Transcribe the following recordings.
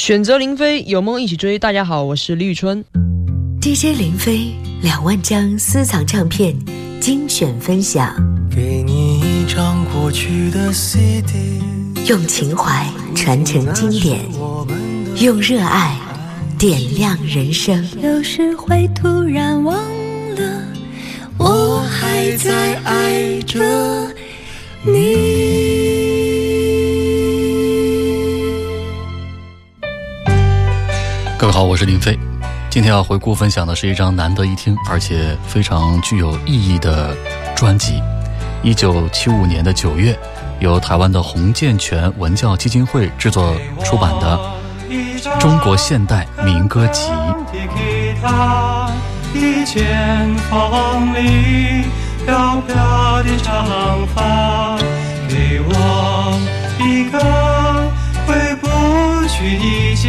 选择林飞，有梦一起追。大家好，我是李宇春。DJ 林飞两万张私藏唱片精选分享。给你一张过去的 CD，用情怀传承经典，用热爱点亮人生。有时会突然忘了，我还在爱着你。各位好，我是林飞。今天要回顾分享的是一张难得一听，而且非常具有意义的专辑。一九七五年的九月，由台湾的洪建全文教基金会制作出版的《中国现代民歌集》。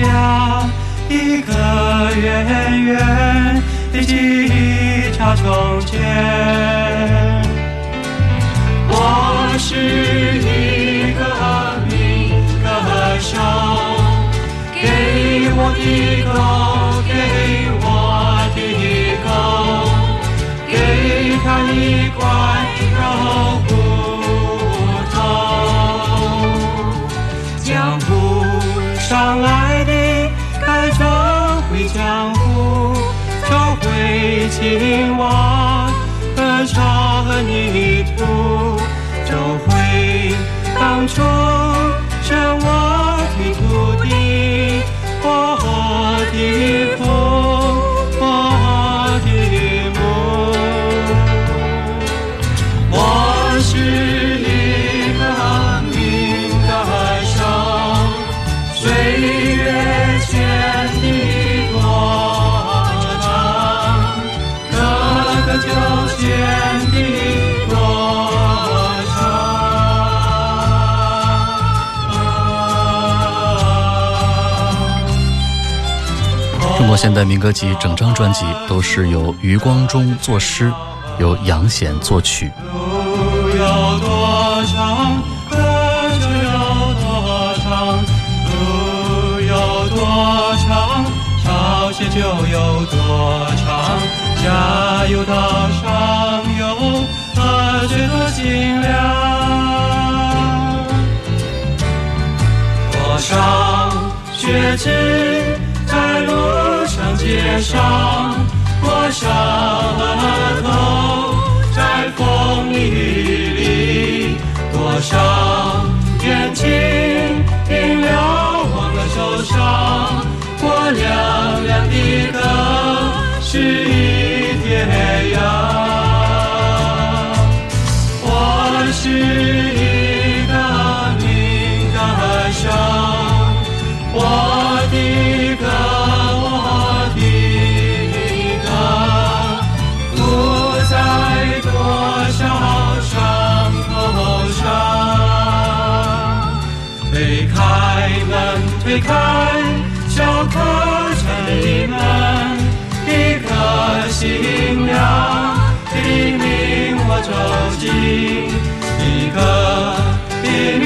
家。一个圆圆的记忆朝从前，我是一个民歌手，给我的狗，给我的狗，给他一块肉骨头，江湖上来回青蛙和沙和泥土，找回当初。现代民歌集整张专辑都是由余光中作诗，由杨贤作曲。路有多长，歌就有多长；路有多长，朝鲜就有多长。加油道上有河水多清凉，多少血脂长街上，多少额头。在风雨里，多少眼睛停留忘了受伤，我亮亮的灯是一天涯。推开小客栈的门，一颗新娘黎明我走进，一个黎明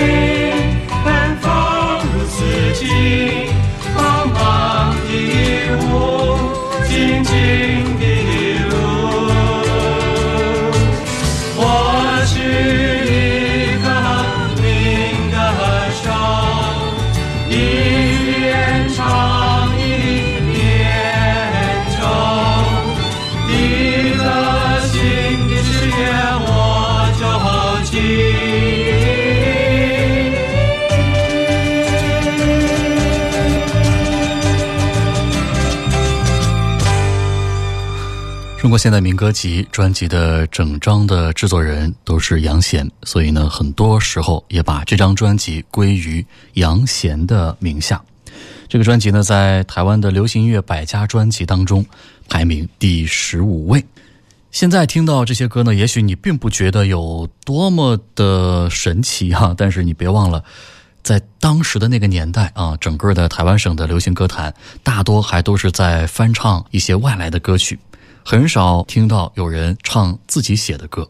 国现代民歌集专辑的整张的制作人都是杨贤，所以呢，很多时候也把这张专辑归于杨贤的名下。这个专辑呢，在台湾的流行音乐百家专辑当中排名第十五位。现在听到这些歌呢，也许你并不觉得有多么的神奇哈、但是你别忘了，在当时的那个年代啊，整个的台湾省的流行歌坛大多还都是在翻唱一些外来的歌曲。很少听到有人唱自己写的歌，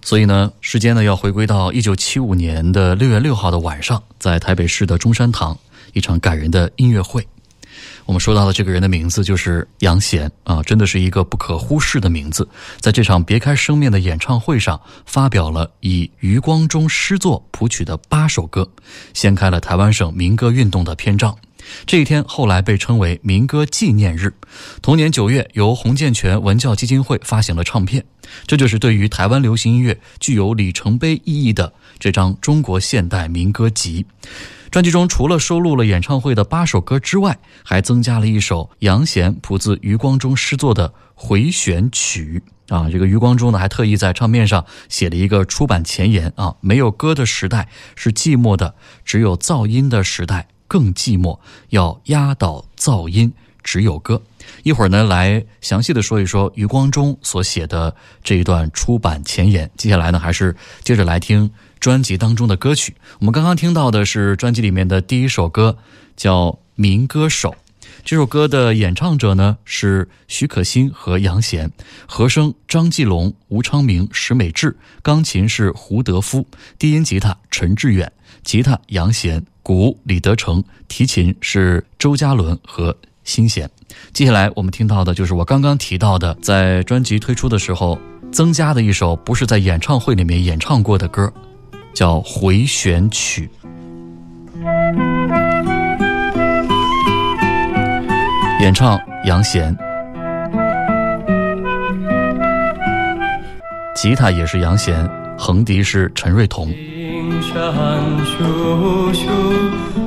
所以呢，时间呢要回归到一九七五年的六月六号的晚上，在台北市的中山堂，一场感人的音乐会。我们说到的这个人的名字就是杨贤啊，真的是一个不可忽视的名字。在这场别开生面的演唱会上，发表了以余光中诗作谱曲的八首歌，掀开了台湾省民歌运动的篇章。这一天后来被称为民歌纪念日。同年九月，由洪建全文教基金会发行了唱片，这就是对于台湾流行音乐具有里程碑意义的这张中国现代民歌集。专辑中除了收录了演唱会的八首歌之外，还增加了一首杨贤谱自余光中诗作的回旋曲啊。这个余光中呢，还特意在唱片上写了一个出版前言啊：没有歌的时代是寂寞的，只有噪音的时代更寂寞。要压倒噪音，只有歌。一会儿呢，来详细的说一说余光中所写的这一段出版前言。接下来呢，还是接着来听。专辑当中的歌曲，我们刚刚听到的是专辑里面的第一首歌，叫《民歌手》。这首歌的演唱者呢是许可欣和杨贤，和声张继龙、吴昌明、石美智，钢琴是胡德夫，低音吉他陈志远，吉他杨贤，鼓李德成，提琴是周嘉伦和辛贤。接下来我们听到的就是我刚刚提到的，在专辑推出的时候增加的一首，不是在演唱会里面演唱过的歌。叫回旋曲，演唱杨贤，吉他也是杨贤，横笛是陈瑞彤。我以你，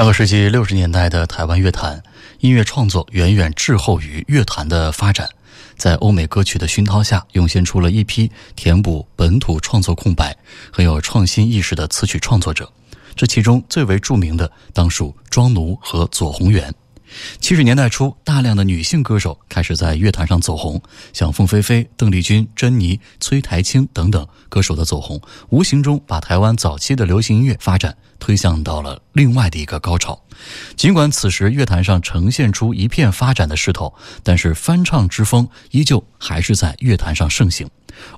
上个世纪六十年代的台湾乐坛音乐创作远远滞后于乐坛的发展，在欧美歌曲的熏陶下，涌现出了一批填补本土创作空白、很有创新意识的词曲创作者。这其中最为著名的，当属庄奴和左宏元。七十年代初，大量的女性歌手开始在乐坛上走红，像凤飞飞、邓丽君、珍妮、崔台青等等歌手的走红，无形中把台湾早期的流行音乐发展推向到了另外的一个高潮。尽管此时乐坛上呈现出一片发展的势头，但是翻唱之风依旧还是在乐坛上盛行，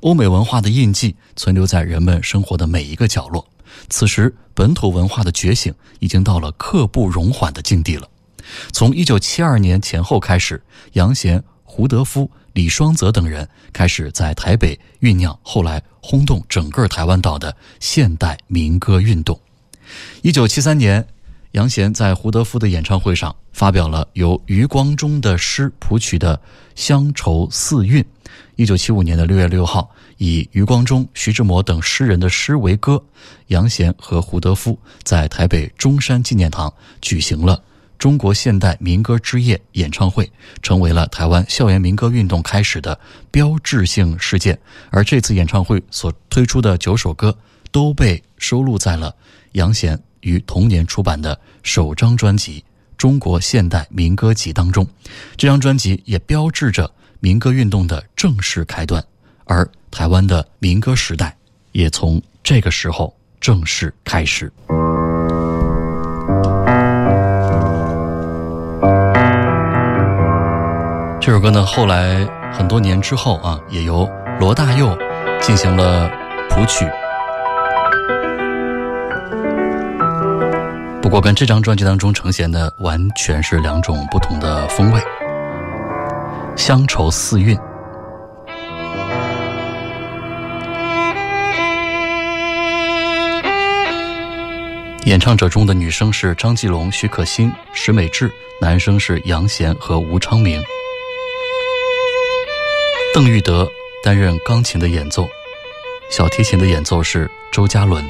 欧美文化的印记存留在人们生活的每一个角落。此时，本土文化的觉醒已经到了刻不容缓的境地了。从一九七二年前后开始，杨贤、胡德夫、李双泽等人开始在台北酝酿后来轰动整个台湾岛的现代民歌运动。一九七三年，杨贤在胡德夫的演唱会上发表了由余光中的诗谱曲的《乡愁四韵》。一九七五年的六月六号，以余光中、徐志摩等诗人的诗为歌，杨贤和胡德夫在台北中山纪念堂举行了。中国现代民歌之夜演唱会成为了台湾校园民歌运动开始的标志性事件，而这次演唱会所推出的九首歌都被收录在了杨贤于同年出版的首张专辑《中国现代民歌集》当中。这张专辑也标志着民歌运动的正式开端，而台湾的民歌时代也从这个时候正式开始。这首歌呢，后来很多年之后啊，也由罗大佑进行了谱曲。不过，跟这张专辑当中呈现的完全是两种不同的风味。乡愁四韵，演唱者中的女生是张继龙、许可欣、石美智，男生是杨贤和吴昌明。邓玉德担任钢琴的演奏，小提琴的演奏是周嘉伦。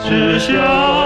是乡愁的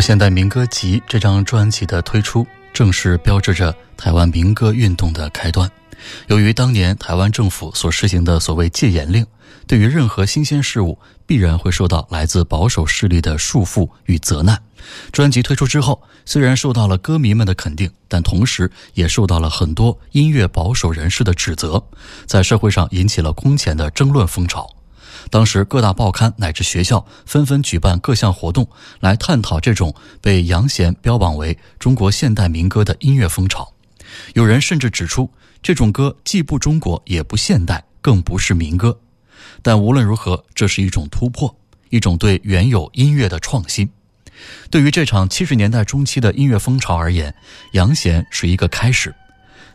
现代民歌集这张专辑的推出，正是标志着台湾民歌运动的开端。由于当年台湾政府所实行的所谓戒严令，对于任何新鲜事物必然会受到来自保守势力的束缚与责难。专辑推出之后，虽然受到了歌迷们的肯定，但同时也受到了很多音乐保守人士的指责，在社会上引起了空前的争论风潮。当时各大报刊乃至学校纷纷举办各项活动，来探讨这种被杨贤标榜为中国现代民歌的音乐风潮。有人甚至指出，这种歌既不中国也不现代，更不是民歌。但无论如何，这是一种突破，一种对原有音乐的创新。对于这场七十年代中期的音乐风潮而言，杨贤是一个开始。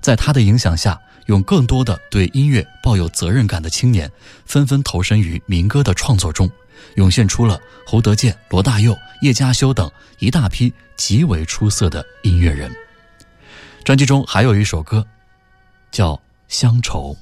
在他的影响下。用更多的对音乐抱有责任感的青年，纷纷投身于民歌的创作中，涌现出了侯德健、罗大佑、叶嘉修等一大批极为出色的音乐人。专辑中还有一首歌，叫《乡愁》。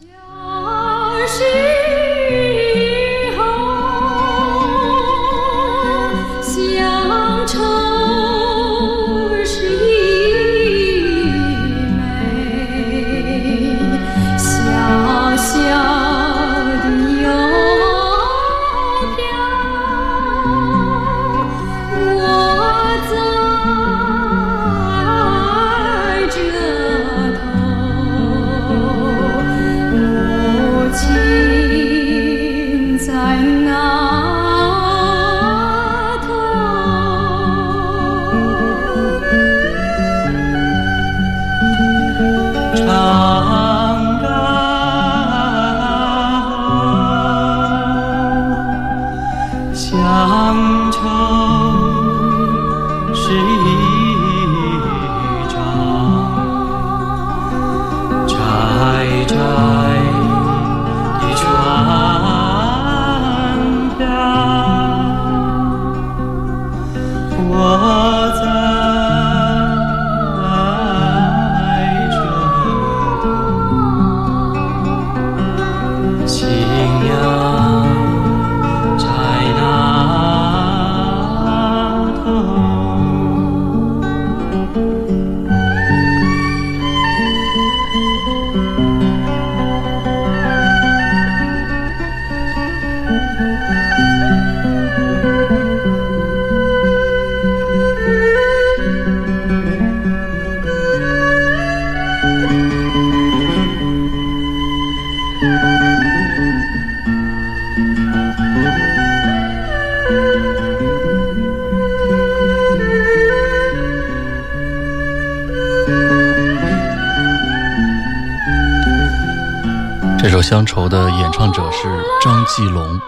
乡愁》的演唱者是张继龙，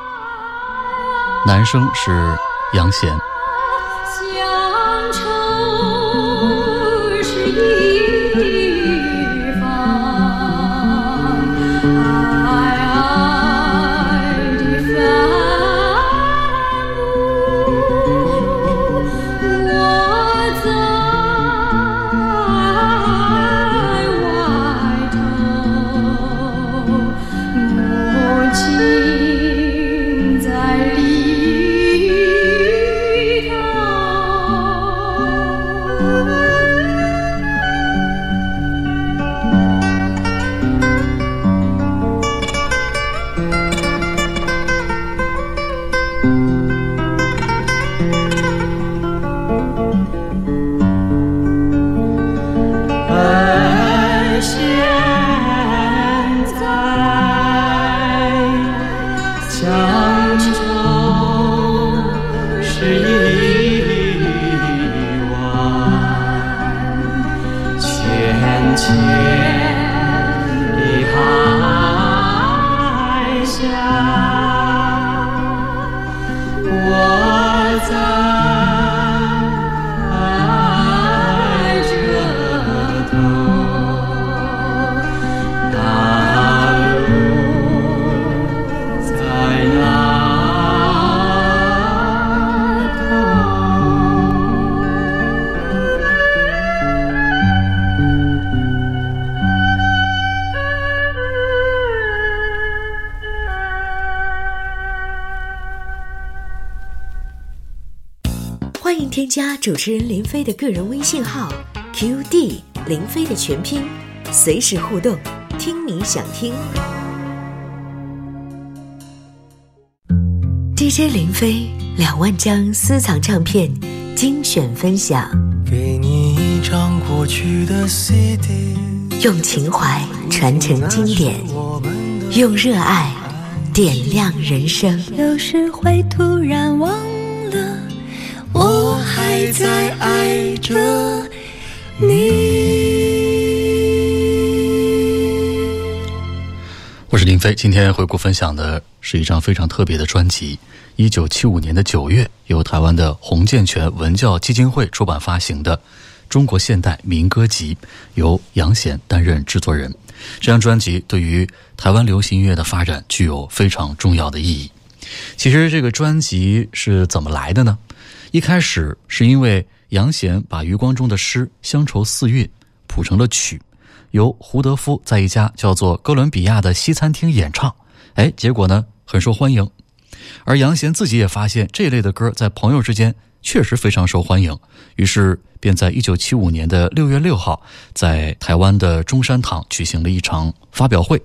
男生是杨贤。起主持人林飞的个人微信号 QD 林飞的全拼，随时互动，听你想听。DJ 林飞两万张私藏唱片精选分享，给你一张过去的 CD，用情怀传承经典，用热爱点亮人生。有时会突然忘在爱着你。我是林飞，今天回顾分享的是一张非常特别的专辑。一九七五年的九月，由台湾的洪建全文教基金会出版发行的《中国现代民歌集》，由杨贤担任制作人。这张专辑对于台湾流行音乐的发展具有非常重要的意义。其实这个专辑是怎么来的呢？一开始是因为杨贤把余光中的诗《乡愁四韵》谱成了曲。由胡德夫在一家叫做哥伦比亚的西餐厅演唱，哎，结果呢很受欢迎。而杨贤自己也发现这类的歌在朋友之间确实非常受欢迎，于是便在一九七五年的六月六号，在台湾的中山堂举行了一场发表会。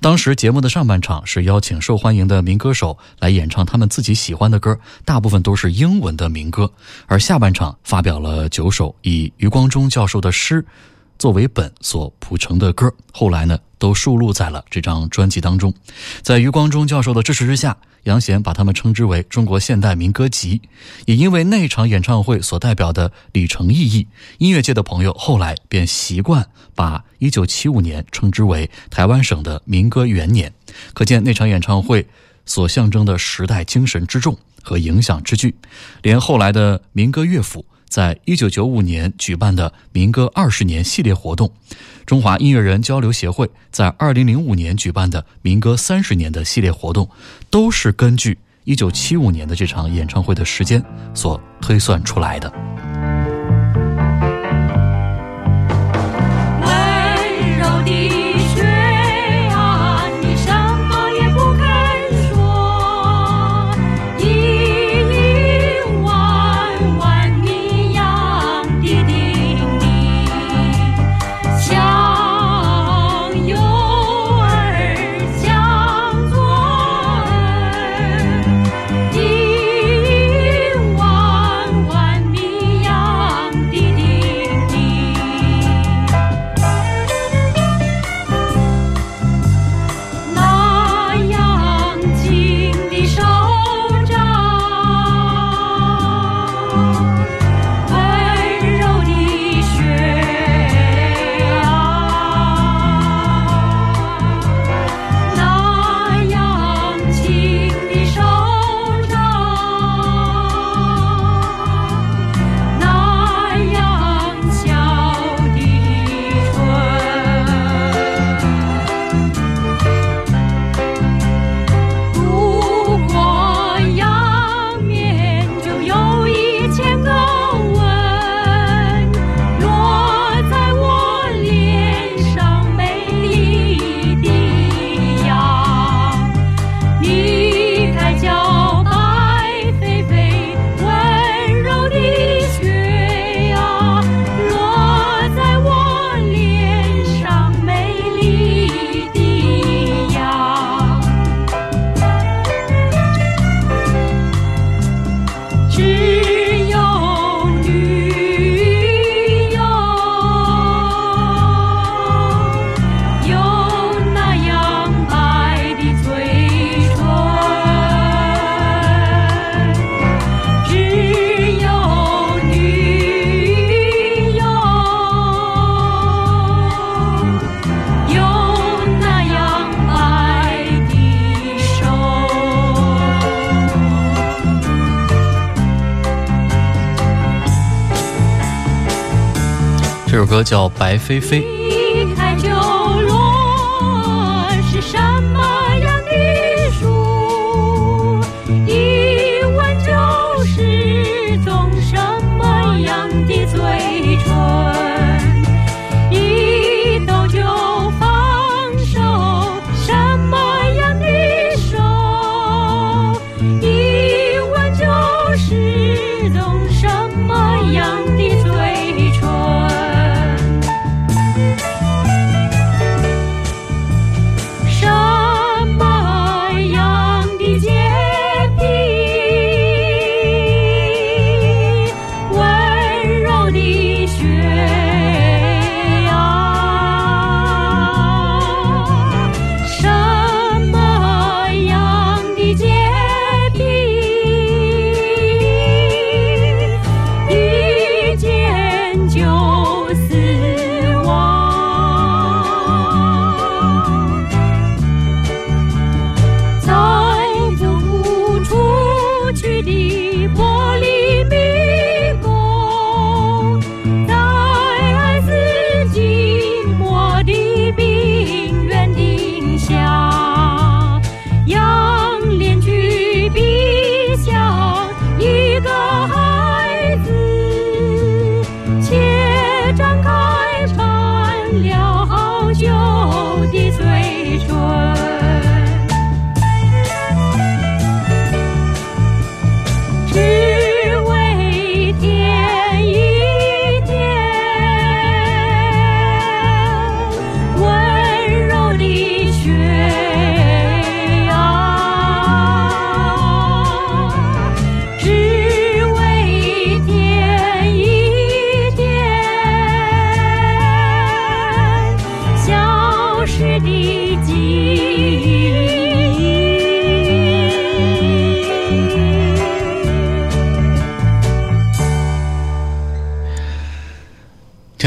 当时节目的上半场是邀请受欢迎的民歌手来演唱他们自己喜欢的歌，大部分都是英文的民歌，而下半场发表了九首以余光中教授的诗。作为本所谱成的歌，后来呢都收录在了这张专辑当中。在余光中教授的支持之下，杨贤把他们称之为“中国现代民歌集”。也因为那场演唱会所代表的里程意义，音乐界的朋友后来便习惯把1975年称之为台湾省的民歌元年。可见那场演唱会所象征的时代精神之重和影响之巨，连后来的民歌乐府。在一九九五年举办的民歌二十年系列活动，中华音乐人交流协会在二零零五年举办的民歌三十年的系列活动，都是根据一九七五年的这场演唱会的时间所推算出来的。这首歌叫《白飞飞》。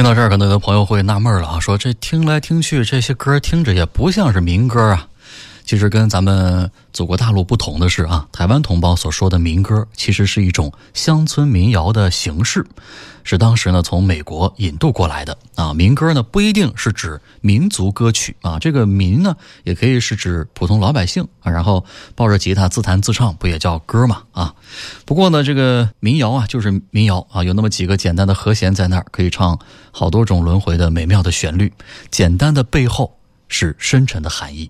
到这儿，可能有的朋友会纳闷了啊，说这听来听去，这些歌听着也不像是民歌啊。其实跟咱们祖国大陆不同的是啊，台湾同胞所说的民歌，其实是一种乡村民谣的形式，是当时呢从美国引渡过来的啊。民歌呢不一定是指民族歌曲啊，这个民呢也可以是指普通老百姓啊，然后抱着吉他自弹自唱，不也叫歌嘛啊？不过呢，这个民谣啊就是民谣啊，有那么几个简单的和弦在那儿，可以唱好多种轮回的美妙的旋律，简单的背后是深沉的含义。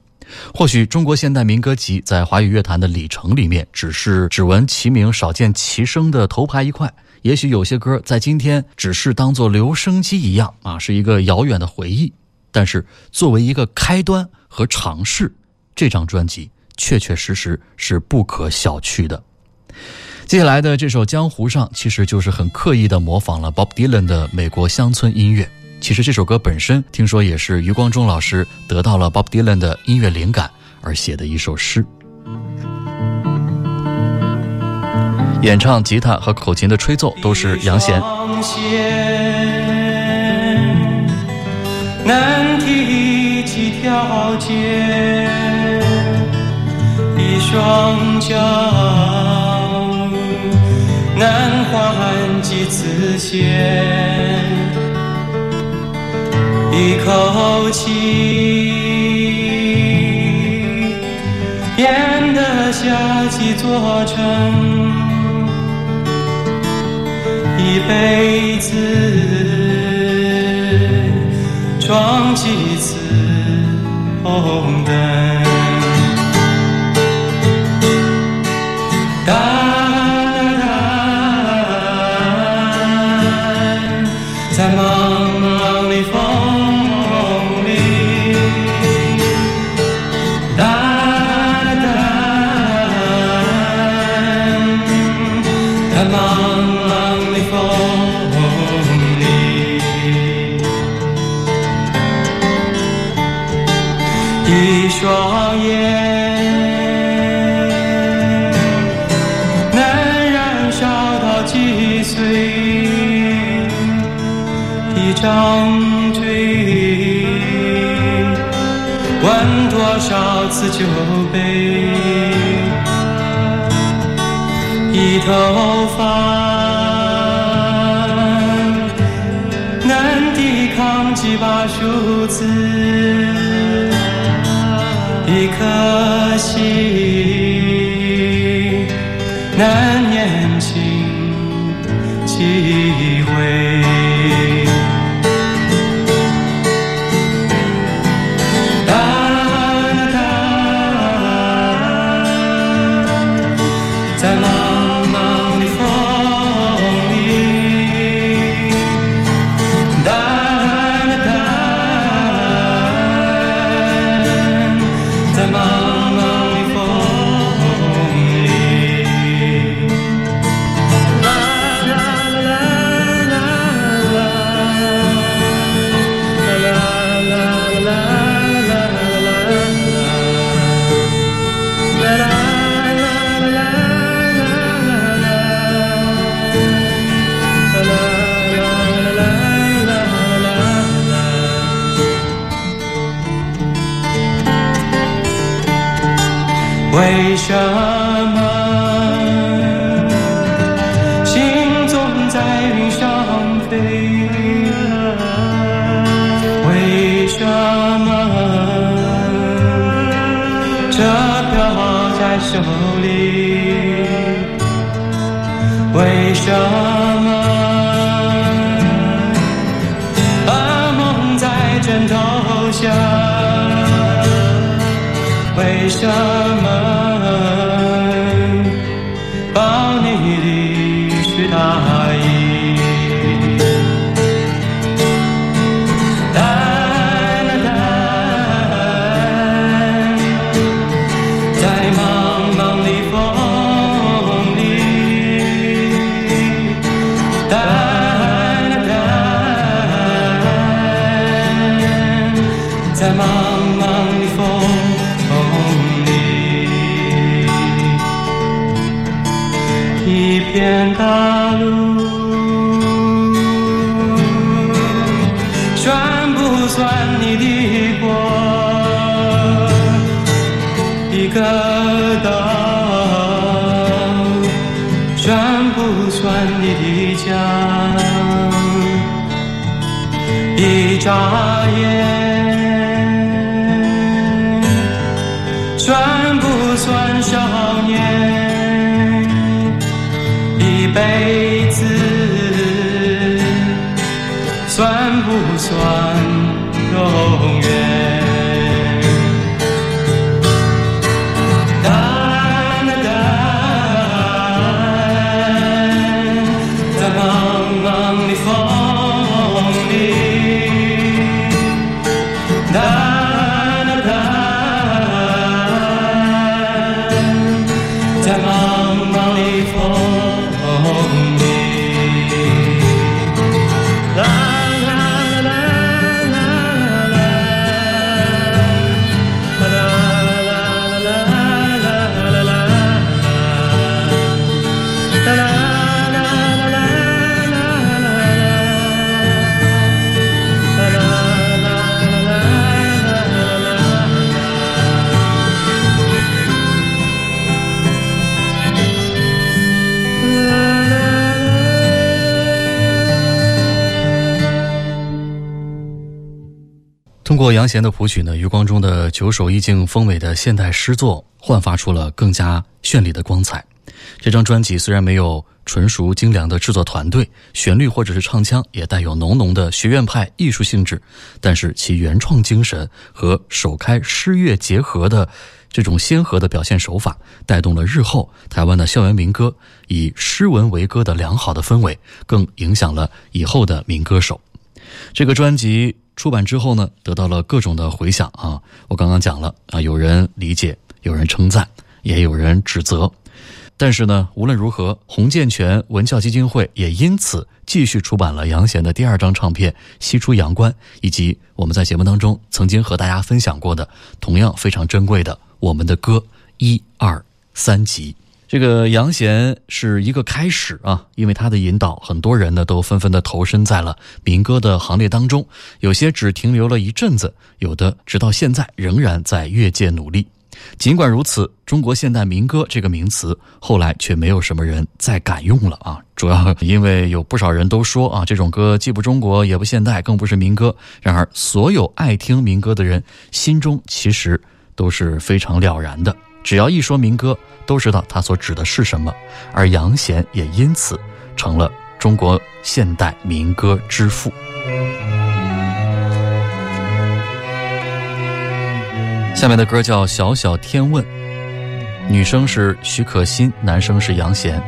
或许中国现代民歌集在华语乐坛的里程里面，只是只闻其名少见其声的头牌一块。也许有些歌在今天只是当做留声机一样啊，是一个遥远的回忆。但是作为一个开端和尝试，这张专辑确确实实是不可小觑的。接下来的这首《江湖上》，其实就是很刻意的模仿了 Bob Dylan 的美国乡村音乐。其实这首歌本身，听说也是余光中老师得到了 Bob Dylan 的音乐灵感而写的一首诗。演唱、吉他和口琴的吹奏都是杨弦。难题几条街，一双脚难还几次险。一口气咽得下几座城，一辈子闯几次红灯。酒杯，一头发难抵抗几把梳子，一颗心为通过杨弦的谱曲呢，余光中的九首意境丰美的现代诗作，焕发出了更加绚丽的光彩。这张专辑虽然没有纯熟精良的制作团队，旋律或者是唱腔也带有浓浓的学院派艺术性质，但是其原创精神和首开诗乐结合的这种先河的表现手法，带动了日后台湾的校园民歌以诗文为歌的良好的氛围，更影响了以后的民歌手。这个专辑出版之后呢，得到了各种的回响啊。我刚刚讲了啊，有人理解，有人称赞，也有人指责。但是呢，无论如何，洪建全文教基金会也因此继续出版了杨贤的第二张唱片《西出阳关》，以及我们在节目当中曾经和大家分享过的同样非常珍贵的《我们的歌》一二三集。这个杨贤是一个开始啊，因为他的引导，很多人呢都纷纷的投身在了民歌的行列当中，有些只停留了一阵子，有的直到现在仍然在越界努力。尽管如此，中国现代民歌这个名词后来却没有什么人再敢用了啊！主要因为有不少人都说啊，这种歌既不中国也不现代，更不是民歌。然而，所有爱听民歌的人心中其实都是非常了然的，只要一说民歌，都知道它所指的是什么。而杨弦也因此成了中国现代民歌之父。下面的歌叫《小小天问》，女生是许可欣，男生是杨贤。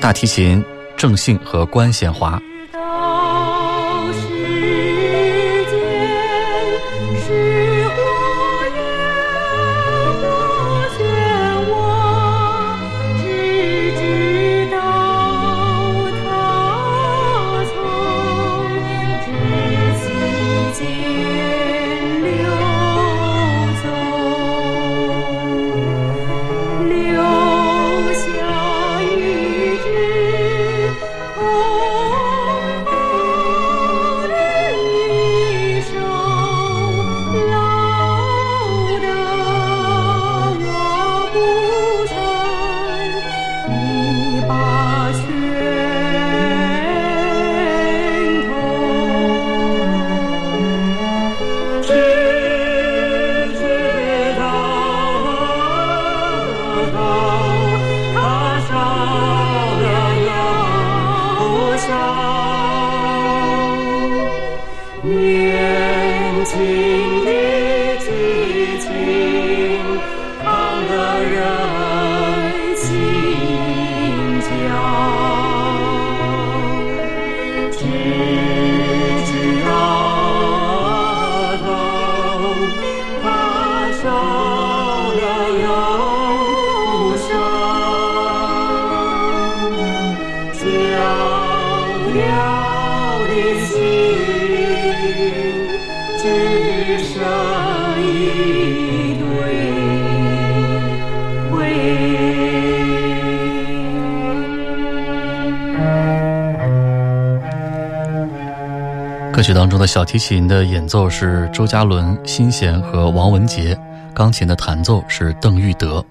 大提琴郑信和关贤华。歌曲当中的小提琴的演奏是周嘉伦、辛弦和王文杰，钢琴的弹奏是邓玉德。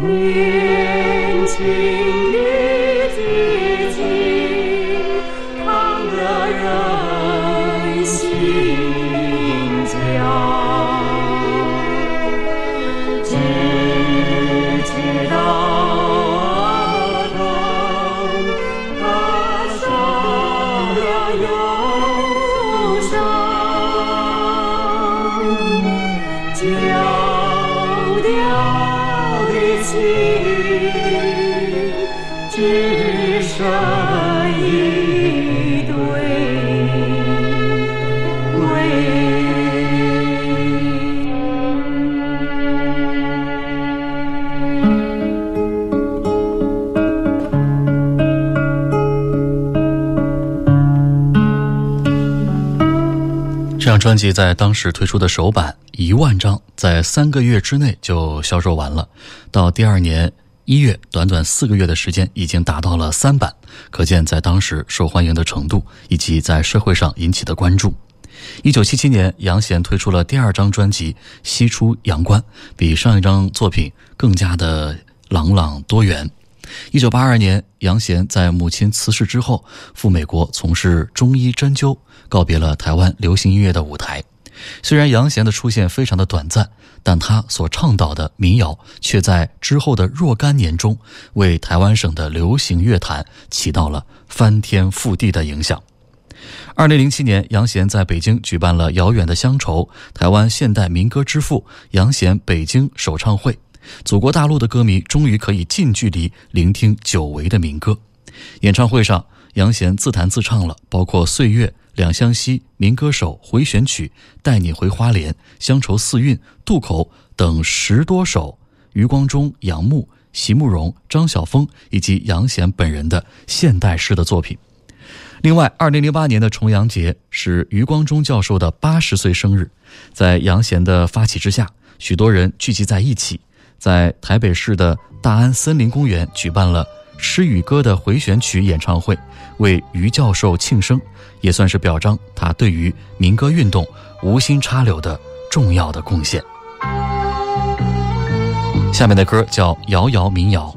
年辑在当时推出的首版一万张，在三个月之内就销售完了。到第二年一月，短短四个月的时间，已经达到了三版，可见在当时受欢迎的程度以及在社会上引起的关注。一九七七年，杨贤推出了第二张专辑《西出阳关》，比上一张作品更加的朗朗多元。一九八二年，杨贤在母亲辞世之后赴美国从事中医针灸，告别了台湾流行音乐的舞台。虽然杨贤的出现非常的短暂，但他所倡导的民谣却在之后的若干年中，为台湾省的流行乐坛起到了翻天覆地的影响。二零零七年，杨贤在北京举办了《遥远的乡愁》台湾现代民歌之父杨贤北京首唱会，祖国大陆的歌迷终于可以近距离聆听久违的民歌。演唱会上，杨贤自弹自唱了包括《岁月》《两相惜》《民歌手》回旋曲《带你回花莲》《乡愁四韵》《渡口》等十多首余光中、杨牧、席慕容、张晓峰以及杨贤本人的现代诗的作品。另外，二零零八年的重阳节是余光中教授的八十岁生日，在杨贤的发起之下，许多人聚集在一起，在台北市的大安森林公园举办了诗与歌的回旋曲演唱会，为余教授庆生，也算是表彰他对于民歌运动无心插柳的重要的贡献。下面的歌叫《摇摇民谣》。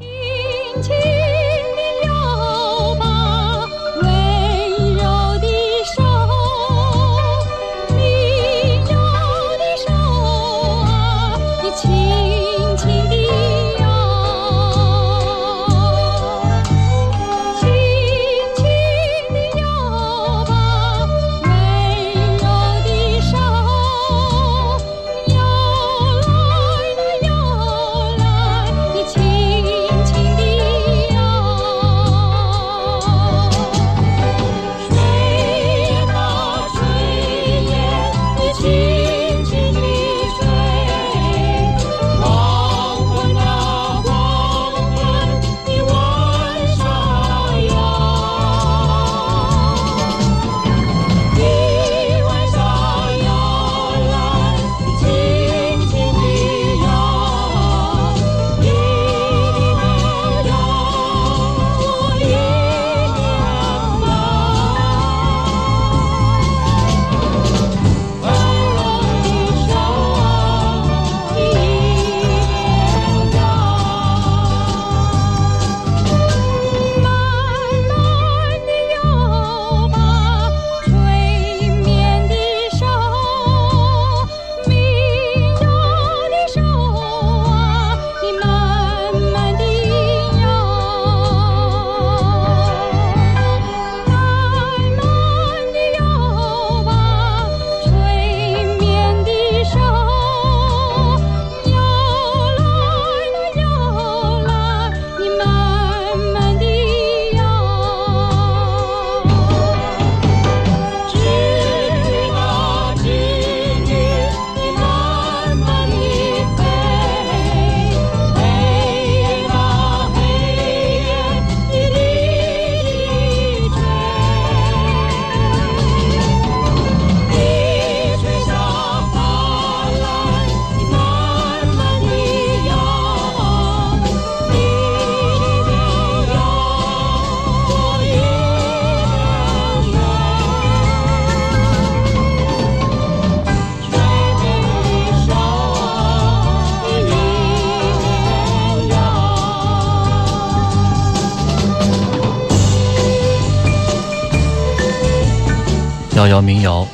摇摇民谣，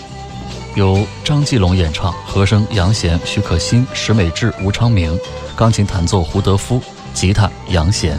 由张继龙演唱，和声杨贤、许可欣、石美智、吴昌明，钢琴弹奏胡德夫，吉他杨贤。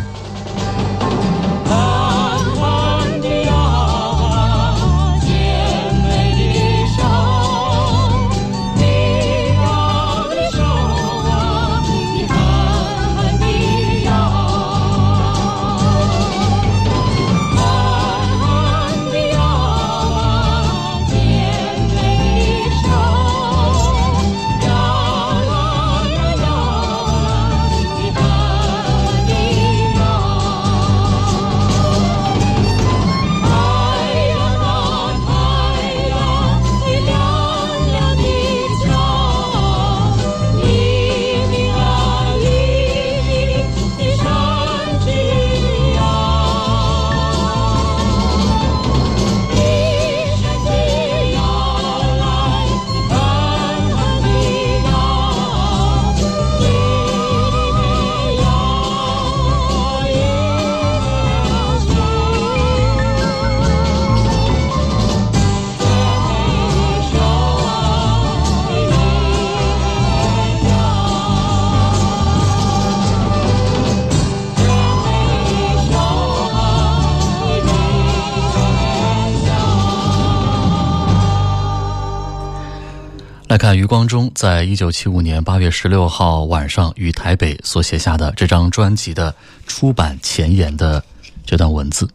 光中在一九七五年八月十六号晚上于台北所写下的这张专辑的出版前言的这段文字：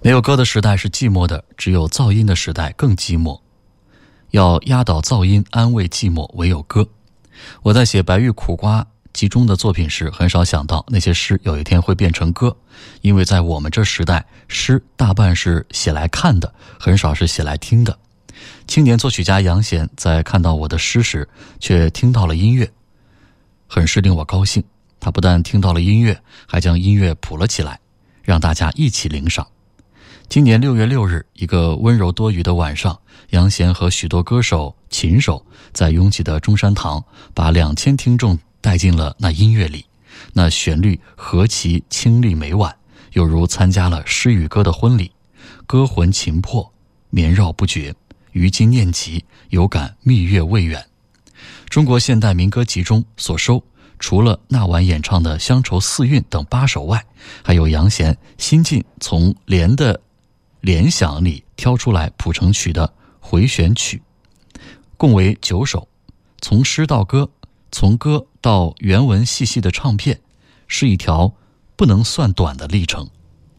没有歌的时代是寂寞的，只有噪音的时代更寂寞。要压倒噪音，安慰寂寞，唯有歌。我在写《白玉苦瓜》集中的作品时，很少想到那些诗有一天会变成歌，因为在我们这时代，诗大半是写来看的，很少是写来听的。青年作曲家杨贤在看到我的诗时，却听到了音乐，很是令我高兴。他不但听到了音乐，还将音乐谱了起来，让大家一起领赏。今年六月六日，一个温柔多雨的晚上，杨贤和许多歌手、琴手在拥挤的中山堂，把两千听众带进了那音乐里。那旋律何其清丽美婉，犹如参加了诗与歌的婚礼，歌魂情魄绵绕不绝。于今念及，有感蜜月未远。中国现代民歌集中所收，除了那晚演唱的《乡愁四韵》等八首外，还有杨贤新近从联的联想里挑出来谱成曲的回旋曲，共为九首。从诗到歌，从歌到原文细细的唱片，是一条不能算短的历程，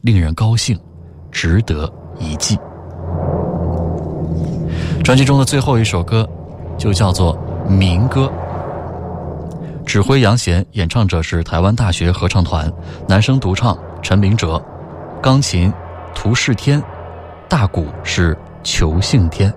令人高兴，值得一记。专辑中的最后一首歌，就叫做《民歌》。指挥杨贤，演唱者是台湾大学合唱团，男声独唱陈明哲，钢琴涂世天，大鼓是裘信天。